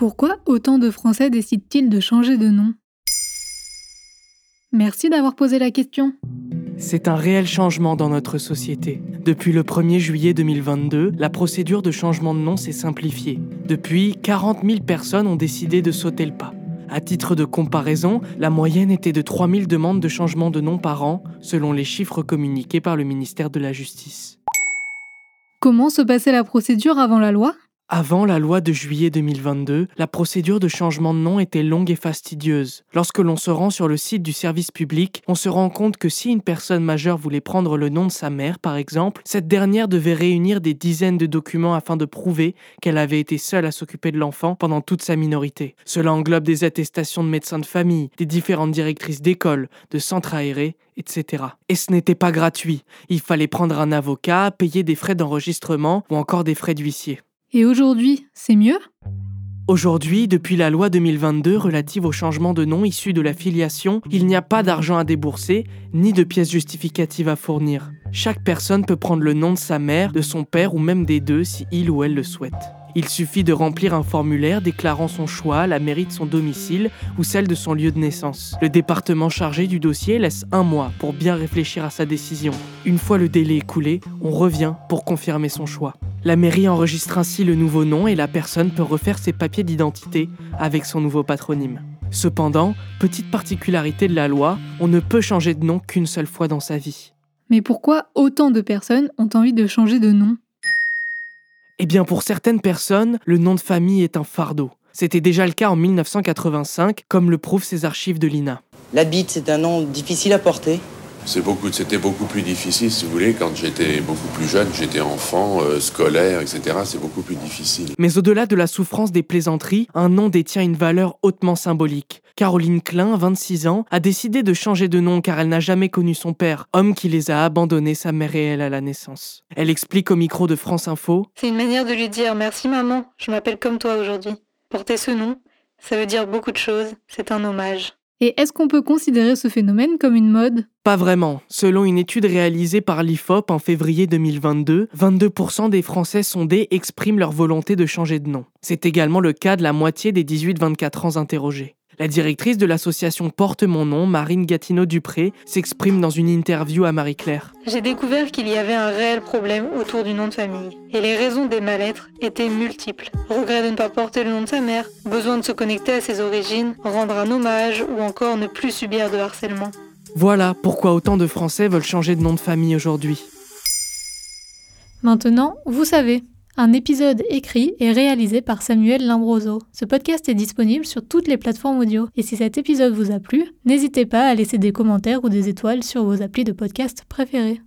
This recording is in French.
Pourquoi autant de Français décident-ils de changer de nom? Merci d'avoir posé la question. C'est un réel changement dans notre société. Depuis le 1er juillet 2022, la procédure de changement de nom s'est simplifiée. Depuis, 40 000 personnes ont décidé de sauter le pas. À titre de comparaison, la moyenne était de 3 000 demandes de changement de nom par an, selon les chiffres communiqués par le ministère de la Justice. Comment se passait la procédure avant la loi? Avant la loi de juillet 2022, la procédure de changement de nom était longue et fastidieuse. Lorsque l'on se rend sur le site du service public, on se rend compte que si une personne majeure voulait prendre le nom de sa mère, par exemple, cette dernière devait réunir des dizaines de documents afin de prouver qu'elle avait été seule à s'occuper de l'enfant pendant toute sa minorité. Cela englobe des attestations de médecins de famille, des différentes directrices d'école, de centres aérés, etc. Et ce n'était pas gratuit. Il fallait prendre un avocat, payer des frais d'enregistrement ou encore des frais d'huissier. Et aujourd'hui, c'est mieux? Aujourd'hui, depuis la loi 2022 relative au changement de nom issu de la filiation, il n'y a pas d'argent à débourser, ni de pièces justificatives à fournir. Chaque personne peut prendre le nom de sa mère, de son père ou même des deux si il ou elle le souhaite. Il suffit de remplir un formulaire déclarant son choix, la mairie de son domicile ou celle de son lieu de naissance. Le département chargé du dossier laisse un mois pour bien réfléchir à sa décision. Une fois le délai écoulé, on revient pour confirmer son choix. La mairie enregistre ainsi le nouveau nom et la personne peut refaire ses papiers d'identité avec son nouveau patronyme. Cependant, petite particularité de la loi, on ne peut changer de nom qu'une seule fois dans sa vie. Mais pourquoi autant de personnes ont envie de changer de nom? Eh bien pour certaines personnes, le nom de famille est un fardeau. C'était déjà le cas en 1985, comme le prouvent ces archives de l'INA. La bite, c'est un nom difficile à porter. Beaucoup, c'était beaucoup plus difficile, si vous voulez, quand j'étais beaucoup plus jeune, j'étais enfant, euh, scolaire, etc. C'est beaucoup plus difficile. Mais au-delà de la souffrance des plaisanteries, un nom détient une valeur hautement symbolique. Caroline Klein, 26 ans, a décidé de changer de nom car elle n'a jamais connu son père, homme qui les a abandonnés sa mère et elle à la naissance. Elle explique au micro de France Info C'est une manière de lui dire merci maman, je m'appelle comme toi aujourd'hui. Porter ce nom, ça veut dire beaucoup de choses, c'est un hommage. Et est-ce qu'on peut considérer ce phénomène comme une mode? Pas vraiment. Selon une étude réalisée par l'IFOP en février 2022, 22% des Français sondés expriment leur volonté de changer de nom. C'est également le cas de la moitié des 18-24 ans interrogés. La directrice de l'association Porte mon nom, Marine Gatineau-Dupré, s'exprime dans une interview à Marie-Claire. J'ai découvert qu'il y avait un réel problème autour du nom de famille. Et les raisons des mal-être étaient multiples. Regret de ne pas porter le nom de sa mère, besoin de se connecter à ses origines, rendre un hommage ou encore ne plus subir de harcèlement. Voilà pourquoi autant de Français veulent changer de nom de famille aujourd'hui. Maintenant, vous savez. Un épisode écrit et réalisé par Samuel Limbroso. Ce podcast est disponible sur toutes les plateformes audio. Et si cet épisode vous a plu, n'hésitez pas à laisser des commentaires ou des étoiles sur vos applis de podcast préférés.